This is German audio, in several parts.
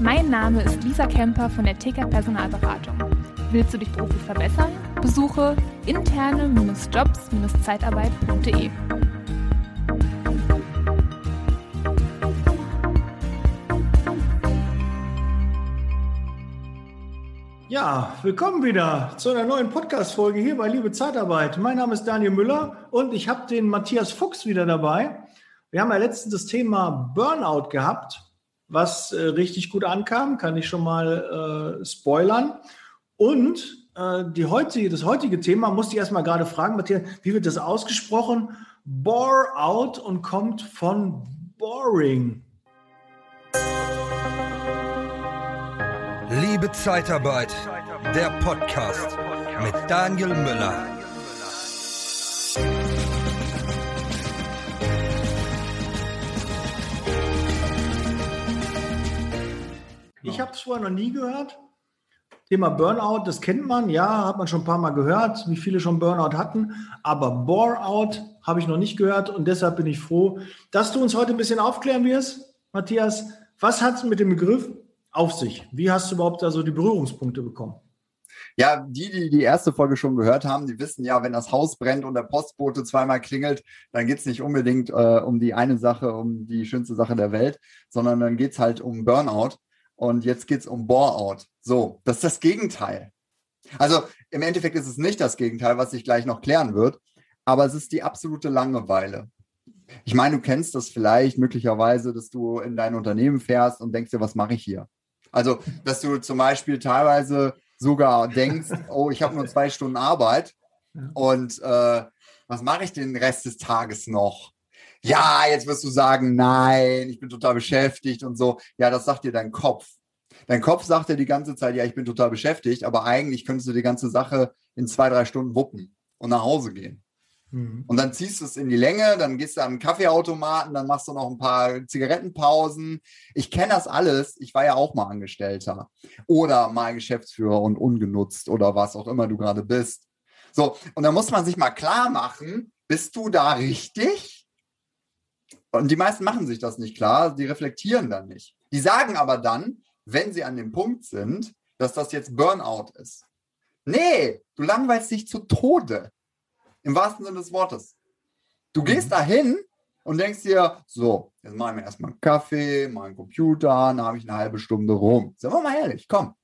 Mein Name ist Lisa Kemper von der TK Personalberatung. Willst du dich beruflich verbessern? Besuche interne-jobs-zeitarbeit.de. Ja, willkommen wieder zu einer neuen Podcast-Folge hier bei Liebe Zeitarbeit. Mein Name ist Daniel Müller und ich habe den Matthias Fuchs wieder dabei. Wir haben ja letztens das Thema Burnout gehabt, was äh, richtig gut ankam, kann ich schon mal äh, spoilern. Und äh, die heutige, das heutige Thema musste ich erstmal gerade fragen, Matthias, wie wird das ausgesprochen? Bore out und kommt von boring. Liebe Zeitarbeit, der Podcast mit Daniel Müller. Ich habe es vorher noch nie gehört. Thema Burnout, das kennt man, ja, hat man schon ein paar Mal gehört, wie viele schon Burnout hatten. Aber Boreout habe ich noch nicht gehört und deshalb bin ich froh, dass du uns heute ein bisschen aufklären wirst, Matthias. Was hat es mit dem Begriff auf sich? Wie hast du überhaupt da so die Berührungspunkte bekommen? Ja, die, die die erste Folge schon gehört haben, die wissen ja, wenn das Haus brennt und der Postbote zweimal klingelt, dann geht es nicht unbedingt äh, um die eine Sache, um die schönste Sache der Welt, sondern dann geht es halt um Burnout. Und jetzt geht es um Boreout. So, das ist das Gegenteil. Also im Endeffekt ist es nicht das Gegenteil, was sich gleich noch klären wird, aber es ist die absolute Langeweile. Ich meine, du kennst das vielleicht möglicherweise, dass du in dein Unternehmen fährst und denkst dir, was mache ich hier? Also, dass du zum Beispiel teilweise sogar denkst, oh, ich habe nur zwei Stunden Arbeit und äh, was mache ich den Rest des Tages noch? Ja, jetzt wirst du sagen, nein, ich bin total beschäftigt und so. Ja, das sagt dir dein Kopf. Dein Kopf sagt dir die ganze Zeit, ja, ich bin total beschäftigt, aber eigentlich könntest du die ganze Sache in zwei, drei Stunden wuppen und nach Hause gehen. Mhm. Und dann ziehst du es in die Länge, dann gehst du an einen Kaffeeautomaten, dann machst du noch ein paar Zigarettenpausen. Ich kenne das alles. Ich war ja auch mal Angestellter oder mal Geschäftsführer und ungenutzt oder was auch immer du gerade bist. So, und dann muss man sich mal klar machen, bist du da richtig? Und die meisten machen sich das nicht klar, die reflektieren dann nicht. Die sagen aber dann, wenn sie an dem Punkt sind, dass das jetzt Burnout ist. Nee, du langweilst dich zu Tode. Im wahrsten Sinne des Wortes. Du mhm. gehst dahin und denkst dir, so, jetzt mache ich mir erstmal einen Kaffee, mal einen Computer, dann habe ich eine halbe Stunde rum. Sagen wir mal ehrlich, komm.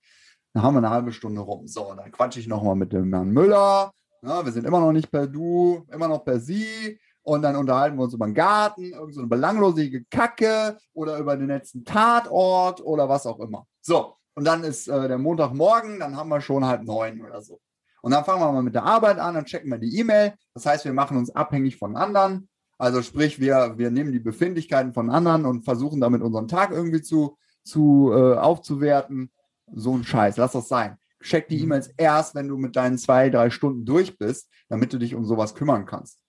Dann haben wir eine halbe Stunde rum. So, dann quatsche ich nochmal mit dem Herrn Müller. Ja, wir sind immer noch nicht per Du, immer noch per Sie. Und dann unterhalten wir uns über den Garten, irgendeine so belanglose Kacke oder über den letzten Tatort oder was auch immer. So, und dann ist äh, der Montagmorgen, dann haben wir schon halb neun oder so. Und dann fangen wir mal mit der Arbeit an, dann checken wir die E-Mail. Das heißt, wir machen uns abhängig von anderen. Also sprich, wir, wir nehmen die Befindlichkeiten von anderen und versuchen damit unseren Tag irgendwie zu, zu äh, aufzuwerten. So ein Scheiß, lass das sein. Check die mhm. E-Mails erst, wenn du mit deinen zwei, drei Stunden durch bist, damit du dich um sowas kümmern kannst.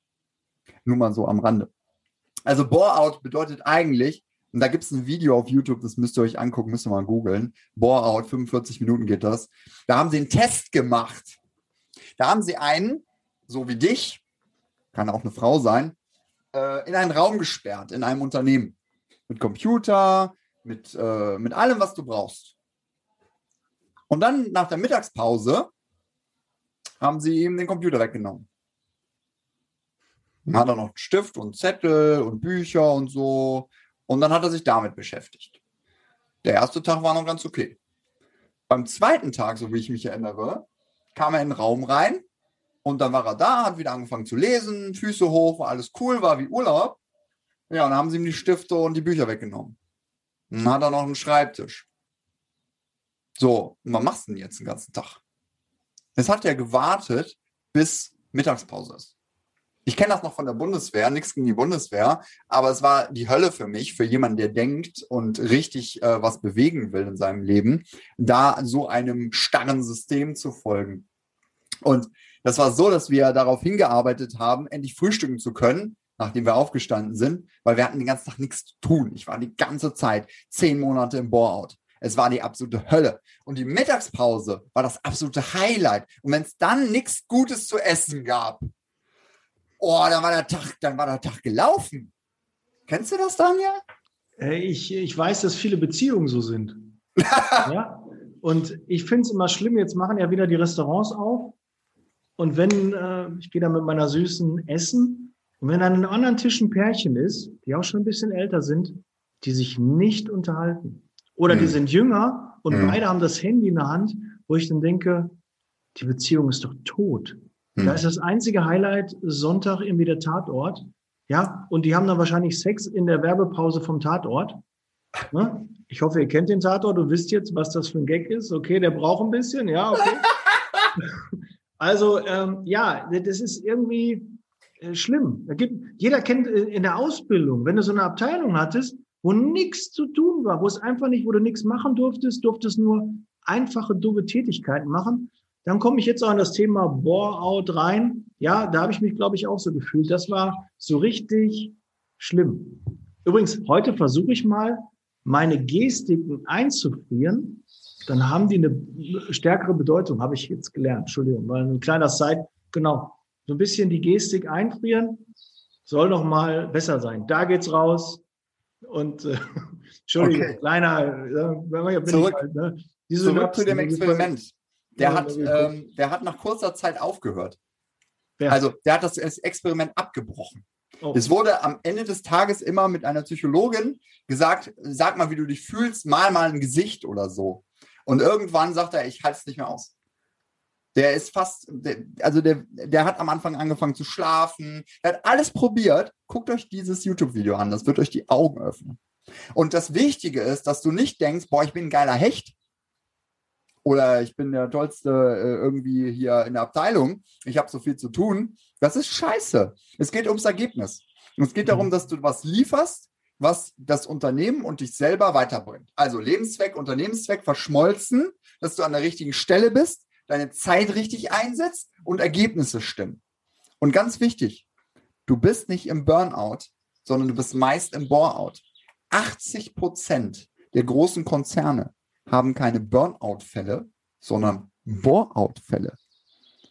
Nur mal so am Rande. Also Bore-out bedeutet eigentlich, und da gibt es ein Video auf YouTube, das müsst ihr euch angucken, müsst ihr mal googeln. Bore-out, 45 Minuten geht das. Da haben sie einen Test gemacht. Da haben sie einen, so wie dich, kann auch eine Frau sein, äh, in einen Raum gesperrt, in einem Unternehmen. Mit Computer, mit, äh, mit allem, was du brauchst. Und dann nach der Mittagspause haben sie ihm den Computer weggenommen. Dann hat er noch Stift und Zettel und Bücher und so. Und dann hat er sich damit beschäftigt. Der erste Tag war noch ganz okay. Beim zweiten Tag, so wie ich mich erinnere, kam er in den Raum rein und dann war er da, hat wieder angefangen zu lesen, Füße hoch, war alles cool, war wie Urlaub. Ja, und dann haben sie ihm die Stifte und die Bücher weggenommen. Dann hat er noch einen Schreibtisch. So, und was machst du denn jetzt den ganzen Tag? Es hat ja gewartet, bis Mittagspause ist. Ich kenne das noch von der Bundeswehr, nichts gegen die Bundeswehr, aber es war die Hölle für mich, für jemanden, der denkt und richtig äh, was bewegen will in seinem Leben, da so einem starren System zu folgen. Und das war so, dass wir darauf hingearbeitet haben, endlich frühstücken zu können, nachdem wir aufgestanden sind, weil wir hatten den ganzen Tag nichts zu tun. Ich war die ganze Zeit zehn Monate im Bore-out. Es war die absolute Hölle. Und die Mittagspause war das absolute Highlight. Und wenn es dann nichts Gutes zu essen gab, oh, dann war der Tag, dann war der Tag gelaufen. Kennst du das, Daniel? Ich, ich weiß, dass viele Beziehungen so sind. ja? Und ich finde es immer schlimm, jetzt machen ja wieder die Restaurants auf. Und wenn, äh, ich gehe da mit meiner Süßen essen, und wenn an einem anderen Tisch ein Pärchen ist, die auch schon ein bisschen älter sind, die sich nicht unterhalten. Oder die Mhm. sind jünger und Mhm. beide haben das Handy in der Hand, wo ich dann denke, die Beziehung ist doch tot. Hm. Da ist das einzige Highlight Sonntag irgendwie der Tatort. Ja, und die haben dann wahrscheinlich Sex in der Werbepause vom Tatort. Ne? Ich hoffe, ihr kennt den Tatort und wisst jetzt, was das für ein Gag ist. Okay, der braucht ein bisschen, ja, okay. also, ähm, ja, das ist irgendwie äh, schlimm. Gibt, jeder kennt äh, in der Ausbildung, wenn du so eine Abteilung hattest, wo nichts zu tun war, wo es einfach nicht, wo du nichts machen durftest, durftest nur einfache, doofe Tätigkeiten machen. Dann komme ich jetzt auch an das Thema Bore-out rein. Ja, da habe ich mich, glaube ich, auch so gefühlt. Das war so richtig schlimm. Übrigens, heute versuche ich mal, meine Gestiken einzufrieren. Dann haben die eine stärkere Bedeutung, habe ich jetzt gelernt. Entschuldigung, weil ein kleiner Side, genau. So ein bisschen die Gestik einfrieren soll noch mal besser sein. Da geht's raus. Und äh, Entschuldigung, Okay. kleiner, äh, bin Zurück- ich halt, ne? Diese Zurück Synapsen, zu dem Experiment. Der Ja, hat, ja, ähm, der hat nach kurzer Zeit aufgehört. Wer? Also der hat das Experiment abgebrochen. Oh. Es wurde am Ende des Tages immer mit einer Psychologin gesagt, sag mal, wie du dich fühlst, mal mal ein Gesicht oder so. Und irgendwann sagt er, ich halte es nicht mehr aus. Der ist fast, der, also der, der hat am Anfang angefangen zu schlafen. Er hat alles probiert. Guckt euch dieses YouTube-Video an. Das wird euch die Augen öffnen. Und das Wichtige ist, dass du nicht denkst, boah, ich bin ein geiler Hecht. Oder ich bin der tollste äh, irgendwie hier in der Abteilung. Ich habe so viel zu tun. Das ist scheiße. Es geht ums Ergebnis. Und es geht darum, dass du was lieferst, was das Unternehmen und dich selber weiterbringt. Also Lebenszweck, Unternehmenszweck verschmolzen, dass du an der richtigen Stelle bist, deine Zeit richtig einsetzt und Ergebnisse stimmen. Und ganz wichtig, du bist nicht im Burnout, sondern du bist meist im Boreout. 80 Prozent der großen Konzerne haben keine Burnout-Fälle, sondern Bore-out-Fälle.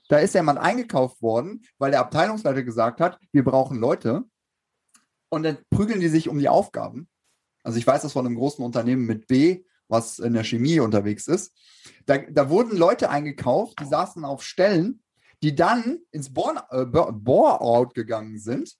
Da ist jemand eingekauft worden, weil der Abteilungsleiter gesagt hat, wir brauchen Leute. Und dann prügeln die sich um die Aufgaben. Also ich weiß das von einem großen Unternehmen mit B, was in der Chemie unterwegs ist. Da, da wurden Leute eingekauft, die saßen auf Stellen, die dann ins äh, Bore- Bore-out gegangen sind,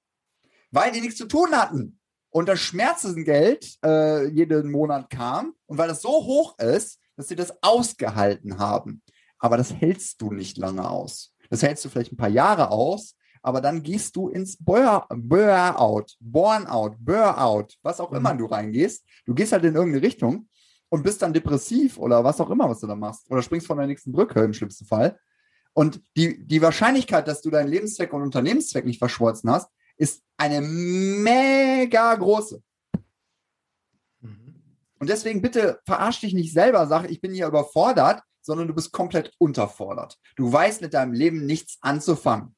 weil die nichts zu tun hatten. Und das Schmerzensgeld äh, jeden Monat kam und weil das so hoch ist, dass sie das ausgehalten haben. Aber das hältst du nicht lange aus. Das hältst du vielleicht ein paar Jahre aus, aber dann gehst du ins Bur- Burnout, Burnout, Burnout, was auch Mhm. immer du reingehst. Du gehst halt in irgendeine Richtung und bist dann depressiv oder was auch immer, was du da machst. Oder springst von der nächsten Brücke im schlimmsten Fall. Und die, die Wahrscheinlichkeit, dass du deinen Lebenszweck und Unternehmenszweck nicht verschmolzen hast, ist eine mega große. Mhm. Und deswegen bitte verarsch dich nicht selber, sag, ich bin hier überfordert, sondern du bist komplett unterfordert. Du weißt mit deinem Leben nichts anzufangen.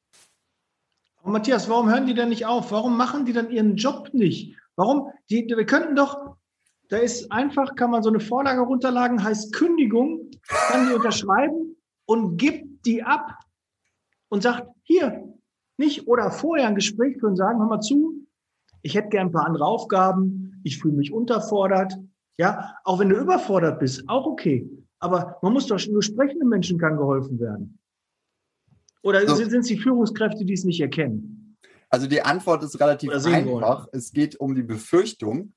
Aber Matthias, warum hören die denn nicht auf? Warum machen die dann ihren Job nicht? Warum? Die, wir könnten doch, da ist einfach, kann man so eine Vorlage runterladen, heißt Kündigung, kann die unterschreiben und gibt die ab und sagt, hier, nicht, oder vorher ein Gespräch führen, sagen, hör mal zu, ich hätte gern ein paar andere Aufgaben, ich fühle mich unterfordert. Ja, auch wenn du überfordert bist, auch okay. Aber man muss doch nur sprechenden Menschen kann geholfen werden. Oder So. sind es die Führungskräfte, die es nicht erkennen? Also die Antwort ist relativ sehen wollen. einfach. Es geht um die Befürchtung,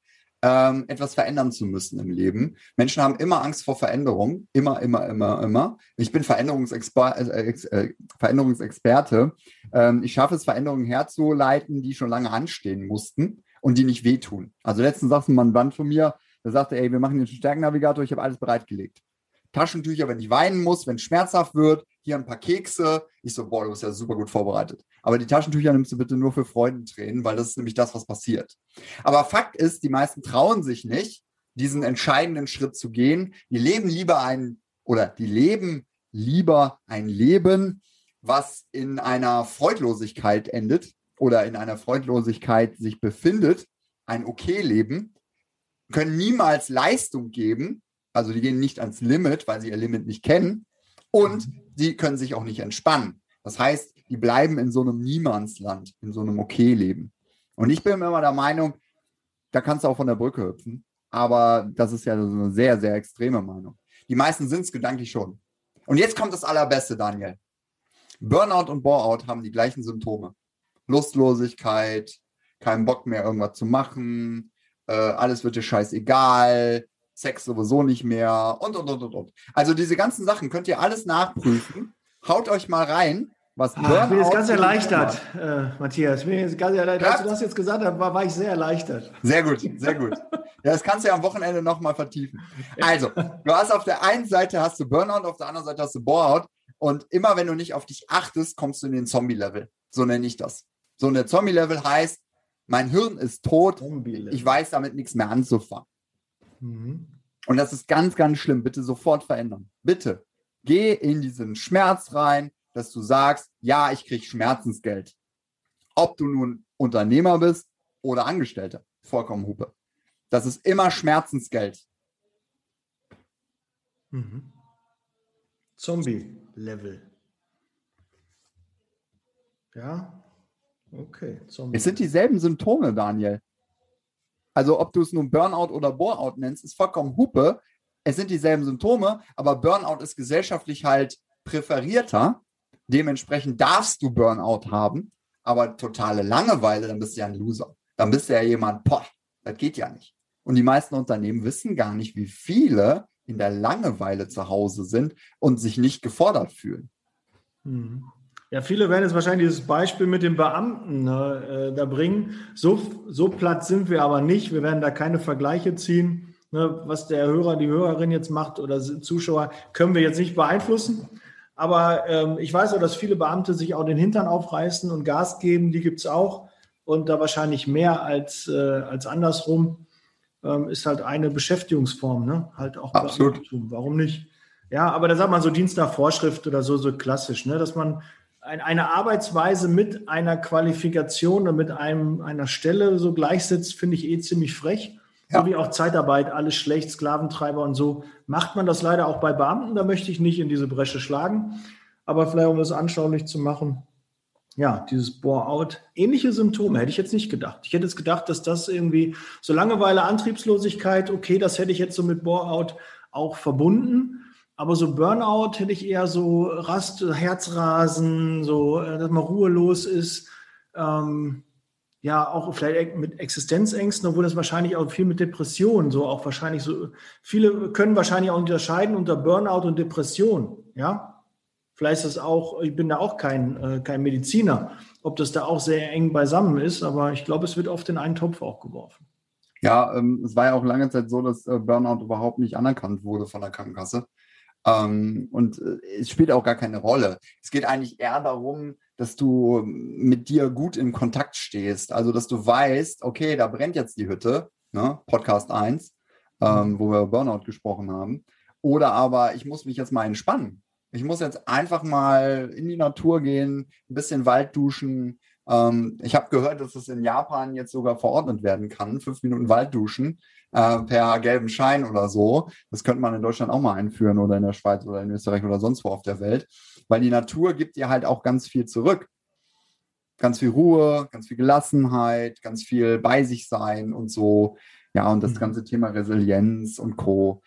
ähm, etwas verändern zu müssen im Leben. Menschen haben immer Angst vor Veränderung. Immer, immer, immer, immer. Ich bin Veränderungsexper äh, äh, Veränderungsexperte. Ähm, ich schaffe es, Veränderungen herzuleiten, die schon lange anstehen mussten und die nicht wehtun. Also letztens sagte ein Mann von mir, der sagte, ey, wir machen einen Stärkennavigator, ich habe alles bereitgelegt. Taschentücher, wenn ich weinen muss, wenn es schmerzhaft wird, hier ein paar Kekse. Ich so, boah, du bist ja super gut vorbereitet. Aber die Taschentücher nimmst du bitte nur für Freudentränen, weil das ist nämlich das, was passiert. Aber Fakt ist, die meisten trauen sich nicht, diesen entscheidenden Schritt zu gehen. Die leben lieber ein, oder die leben lieber ein Leben, was in einer Freudlosigkeit endet oder in einer Freudlosigkeit sich befindet, ein Okay-Leben, können niemals Leistung geben, also die gehen nicht ans Limit, weil sie ihr Limit nicht kennen und sie können sich auch nicht entspannen. Das heißt, die bleiben in so einem Niemandsland, in so einem Okay-Leben. Und ich bin immer der Meinung, da kannst du auch von der Brücke hüpfen. aber das ist ja so eine sehr, sehr extreme Meinung. Die meisten sind es gedanklich schon. Und jetzt kommt das Allerbeste, Daniel. Burnout und Boreout haben die gleichen Symptome. Lustlosigkeit, keinen Bock mehr, irgendwas zu machen, äh, alles wird dir scheißegal, Sex sowieso nicht mehr und, und, und, und, und. Also diese ganzen Sachen könnt ihr alles nachprüfen. Haut euch mal rein, was ah, Ich bin jetzt ganz erleichtert, äh, Matthias. Ich bin jetzt ganz erleichtert. Als du das jetzt gesagt hast, war, war ich sehr erleichtert. Sehr gut, sehr gut. Ja, das kannst du ja am Wochenende nochmal vertiefen. Also, du hast auf der einen Seite hast du Burnout, auf der anderen Seite hast du Boreout. Und immer wenn du nicht auf dich achtest, kommst du in den Zombie-Level. So nenne ich das. So eine Zombie-Level heißt, mein Hirn ist tot, ich weiß damit nichts mehr anzufangen. Mhm. Und das ist ganz, ganz schlimm. Bitte sofort verändern. Bitte. Geh in diesen Schmerz rein, dass du sagst, ja, ich kriege Schmerzensgeld. Ob du nun Unternehmer bist oder Angestellter. Vollkommen Hupe. Das ist immer Schmerzensgeld. Mhm. Zombie-Level. Ja, okay. Zombie. Es sind dieselben Symptome, Daniel. Also ob du es nun Burnout oder Boreout nennst, ist vollkommen Hupe. Es sind dieselben Symptome, aber Burnout ist gesellschaftlich halt präferierter. Dementsprechend darfst du Burnout haben, aber totale Langeweile, dann bist du ja ein Loser. Dann bist du ja jemand, boah, das geht ja nicht. Und die meisten Unternehmen wissen gar nicht, wie viele in der Langeweile zu Hause sind und sich nicht gefordert fühlen. Mhm. Ja, viele werden jetzt wahrscheinlich dieses Beispiel mit den Beamten ne, äh, da bringen. So, so platt sind wir aber nicht. Wir werden da keine Vergleiche ziehen. Ne, was der Hörer, die Hörerin jetzt macht oder Zuschauer, können wir jetzt nicht beeinflussen. Aber ähm, ich weiß auch, dass viele Beamte sich auch den Hintern aufreißen und Gas geben. Die gibt es auch. Und da wahrscheinlich mehr als, äh, als andersrum ähm, ist halt eine Beschäftigungsform, ne? Halt auch Absolut. Warum nicht? Ja, aber da sagt man so Dienst nach Vorschrift oder so, so klassisch, ne? dass man ein, eine Arbeitsweise mit einer Qualifikation oder mit einem, einer Stelle so gleichsetzt, finde ich eh ziemlich frech. Ja. So wie auch Zeitarbeit, alles schlecht, Sklaventreiber und so. Macht man das leider auch bei Beamten, da möchte ich nicht in diese Bresche schlagen. Aber vielleicht, um das anschaulich zu machen, ja, dieses Bore-out, ähnliche Symptome hätte ich jetzt nicht gedacht. Ich hätte jetzt gedacht, dass das irgendwie so Langeweile, Antriebslosigkeit, okay, das hätte ich jetzt so mit Bore-out auch verbunden. Aber so Burnout hätte ich eher so Rast, Herzrasen, so, äh, dass man ruhelos ist. Ähm, ja, auch vielleicht mit Existenzängsten, obwohl das wahrscheinlich auch viel mit Depressionen, so auch wahrscheinlich so, viele können wahrscheinlich auch unterscheiden unter Burnout und Depression, ja. Vielleicht ist das auch, ich bin da auch kein, äh, kein Mediziner, ob das da auch sehr eng beisammen ist, aber ich glaube, es wird oft in einen Topf auch geworfen. Ja, ähm, es war ja auch lange Zeit so, dass äh, Burnout überhaupt nicht anerkannt wurde von der Krankenkasse. Ähm, und äh, es spielt auch gar keine Rolle. Es geht eigentlich eher darum, dass du mit dir gut in Kontakt stehst. Also, dass du weißt, okay, da brennt jetzt die Hütte, ne? Podcast 1, ähm, wo wir Burnout gesprochen haben. Oder aber ich muss mich jetzt mal entspannen. Ich muss jetzt einfach mal in die Natur gehen, ein bisschen Wald duschen. Ähm, ich habe gehört, dass es in Japan jetzt sogar verordnet werden kann, fünf Minuten Wald duschen äh, per gelben Schein oder so. Das könnte man in Deutschland auch mal einführen oder in der Schweiz oder in Österreich oder sonst wo auf der Welt, weil die Natur gibt dir halt auch ganz viel zurück. Ganz viel Ruhe, ganz viel Gelassenheit, ganz viel bei sich sein und so. Ja, und das mhm. ganze Thema Resilienz und Co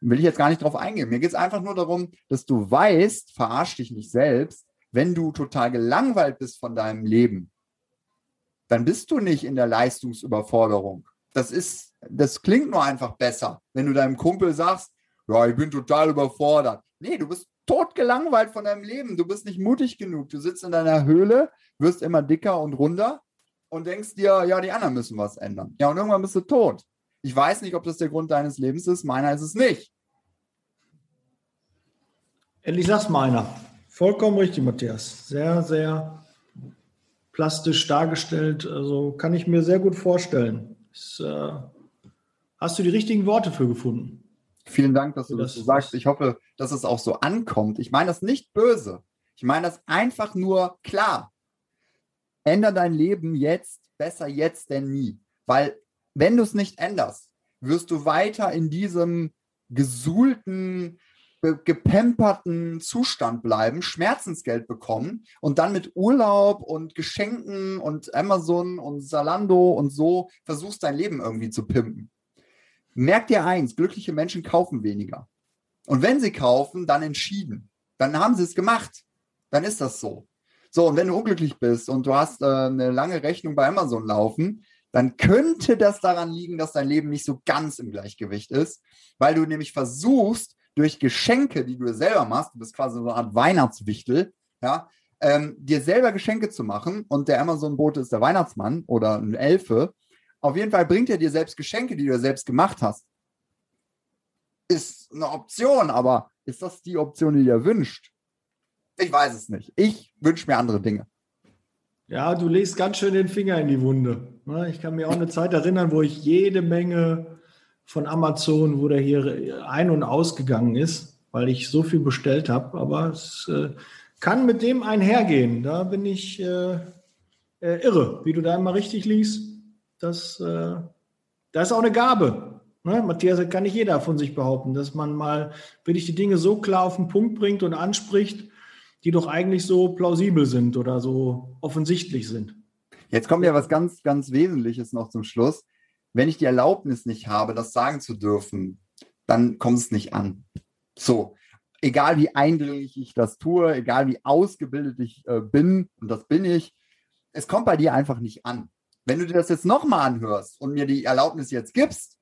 will ich jetzt gar nicht drauf eingehen. Mir geht es einfach nur darum, dass du weißt, verarsch dich nicht selbst, wenn du total gelangweilt bist von deinem Leben, dann bist du nicht in der Leistungsüberforderung. Das ist, das klingt nur einfach besser, wenn du deinem Kumpel sagst, ja, ich bin total überfordert. Nee, du bist totgelangweilt von deinem Leben. Du bist nicht mutig genug. Du sitzt in deiner Höhle, wirst immer dicker und runder und denkst dir, ja, die anderen müssen was ändern. Ja, und irgendwann bist du tot. Ich weiß nicht, ob das der Grund deines Lebens ist. Meiner ist es nicht. Endlich sag's meiner. Vollkommen richtig, Matthias. Sehr, sehr plastisch dargestellt. Also kann ich mir sehr gut vorstellen. Ist, äh, hast du die richtigen Worte für gefunden? Vielen Dank, dass du das, das so sagst. Ich hoffe, dass es auch so ankommt. Ich meine das nicht böse. Ich meine das einfach nur klar. Änder dein Leben jetzt, besser jetzt denn nie. Weil wenn du es nicht änderst, wirst du weiter in diesem gesuhlten, gepemperten Zustand bleiben, Schmerzensgeld bekommen und dann mit Urlaub und Geschenken und Amazon und Salando und so versuchst dein Leben irgendwie zu pimpen. Merkt ihr eins, glückliche Menschen kaufen weniger. Und wenn sie kaufen, dann entschieden. Dann haben sie es gemacht. Dann ist das so. So, und wenn du unglücklich bist und du hast äh, eine lange Rechnung bei Amazon laufen, dann könnte das daran liegen, dass dein Leben nicht so ganz im Gleichgewicht ist, weil du nämlich versuchst, durch Geschenke, die du selber machst, du bist quasi so eine Art Weihnachtswichtel, ja, ähm, dir selber Geschenke zu machen und der Amazon-Bote ist der Weihnachtsmann oder ein Elfe. Auf jeden Fall bringt er dir selbst Geschenke, die du selbst gemacht hast. Ist eine Option, aber ist das die Option, die dir wünscht? Ich weiß es nicht. Ich wünsche mir andere Dinge. Ja, du legst ganz schön den Finger in die Wunde. Ne, ich kann mir auch eine Zeit erinnern, wo ich jede Menge von Amazon, wo der hier ein- und ausgegangen ist, weil ich so viel bestellt habe. Aber es äh, kann mit dem einhergehen. Da bin ich äh, äh, irre, wie du da immer richtig liest. Das, äh, das ist auch eine Gabe. Ne? Matthias, das kann nicht jeder von sich behaupten, dass man mal wirklich die Dinge so klar auf den Punkt bringt und anspricht, die doch eigentlich so plausibel sind oder so offensichtlich sind. Jetzt kommt ja was ganz, ganz Wesentliches noch zum Schluss. Wenn ich die Erlaubnis nicht habe, das sagen zu dürfen, dann kommt es nicht an. So, egal wie eindringlich ich das tue, egal wie ausgebildet ich äh, bin, und das bin ich, es kommt bei dir einfach nicht an. Wenn du dir das jetzt nochmal anhörst und mir die Erlaubnis jetzt gibst,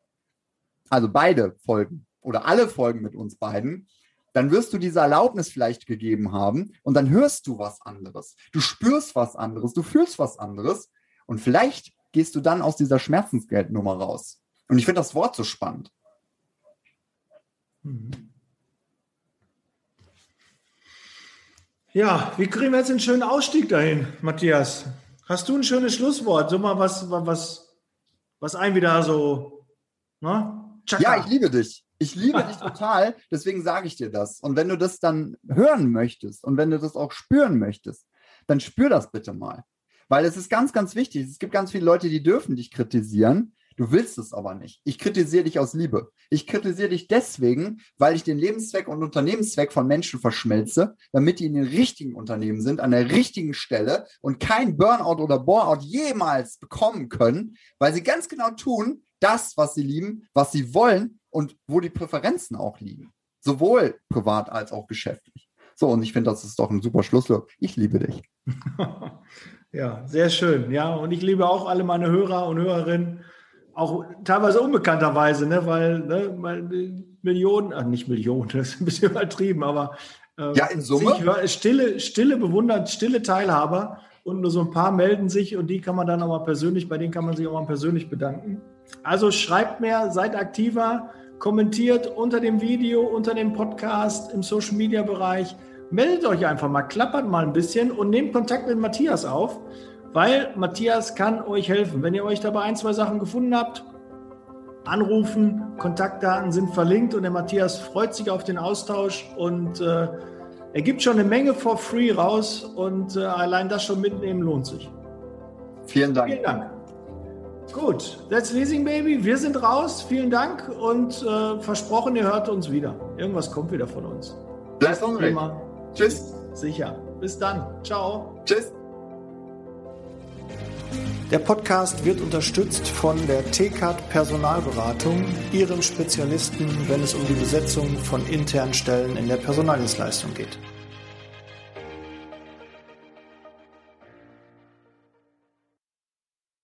also beide Folgen oder alle Folgen mit uns beiden, dann wirst du diese Erlaubnis vielleicht gegeben haben und dann hörst du was anderes. Du spürst was anderes, du fühlst was anderes und vielleicht gehst du dann aus dieser Schmerzensgeldnummer raus. Und ich finde das Wort so spannend. Ja, wie kriegen wir jetzt einen schönen Ausstieg dahin, Matthias? Hast du ein schönes Schlusswort? So mal was, was, was ein wieder so, ne? Chaka. Ja, ich liebe dich. Ich liebe dich total, deswegen sage ich dir das. Und wenn du das dann hören möchtest und wenn du das auch spüren möchtest, dann spür das bitte mal. Weil es ist ganz, ganz wichtig. Es gibt ganz viele Leute, die dürfen dich kritisieren. Du willst es aber nicht. Ich kritisiere dich aus Liebe. Ich kritisiere dich deswegen, weil ich den Lebenszweck und Unternehmenszweck von Menschen verschmelze, damit die in den richtigen Unternehmen sind, an der richtigen Stelle und kein Burnout oder Boreout jemals bekommen können, weil sie ganz genau tun, das, was sie lieben, was sie wollen und wo die Präferenzen auch liegen. Sowohl privat als auch geschäftlich. So, und ich finde, das ist doch ein super Schlusswort. Ich liebe dich. ja, sehr schön. Ja, und ich liebe auch alle meine Hörer und Hörerinnen, auch teilweise unbekannterweise, ne, weil, ne, Millionen, ach, nicht Millionen, das ist ein bisschen übertrieben, aber äh, ja, in Summe. Stille, stille bewundert, stille Teilhaber und nur so ein paar melden sich und die kann man dann auch mal persönlich, bei denen kann man sich auch mal persönlich bedanken. Also schreibt mehr, seid aktiver, kommentiert unter dem Video, unter dem Podcast, im Social Media Bereich. Meldet euch einfach mal, klappert mal ein bisschen und nehmt Kontakt mit Matthias auf, weil Matthias kann euch helfen. Wenn ihr euch dabei ein, zwei Sachen gefunden habt, anrufen, Kontaktdaten sind verlinkt und der Matthias freut sich auf den Austausch und äh, er gibt schon eine Menge for free raus und äh, allein das schon mitnehmen lohnt sich. Vielen Dank. Vielen Dank. Gut, that's Leasing Baby. Wir sind raus. Vielen Dank und äh, versprochen, ihr hört uns wieder. Irgendwas kommt wieder von uns. Bleibt hungrig. Tschüss. Sicher. Bis dann. Ciao. Tschüss. Der Podcast wird unterstützt von der TCAT Personalberatung, ihrem Spezialisten, wenn es um die Besetzung von internen Stellen in der Personaldienstleistung geht.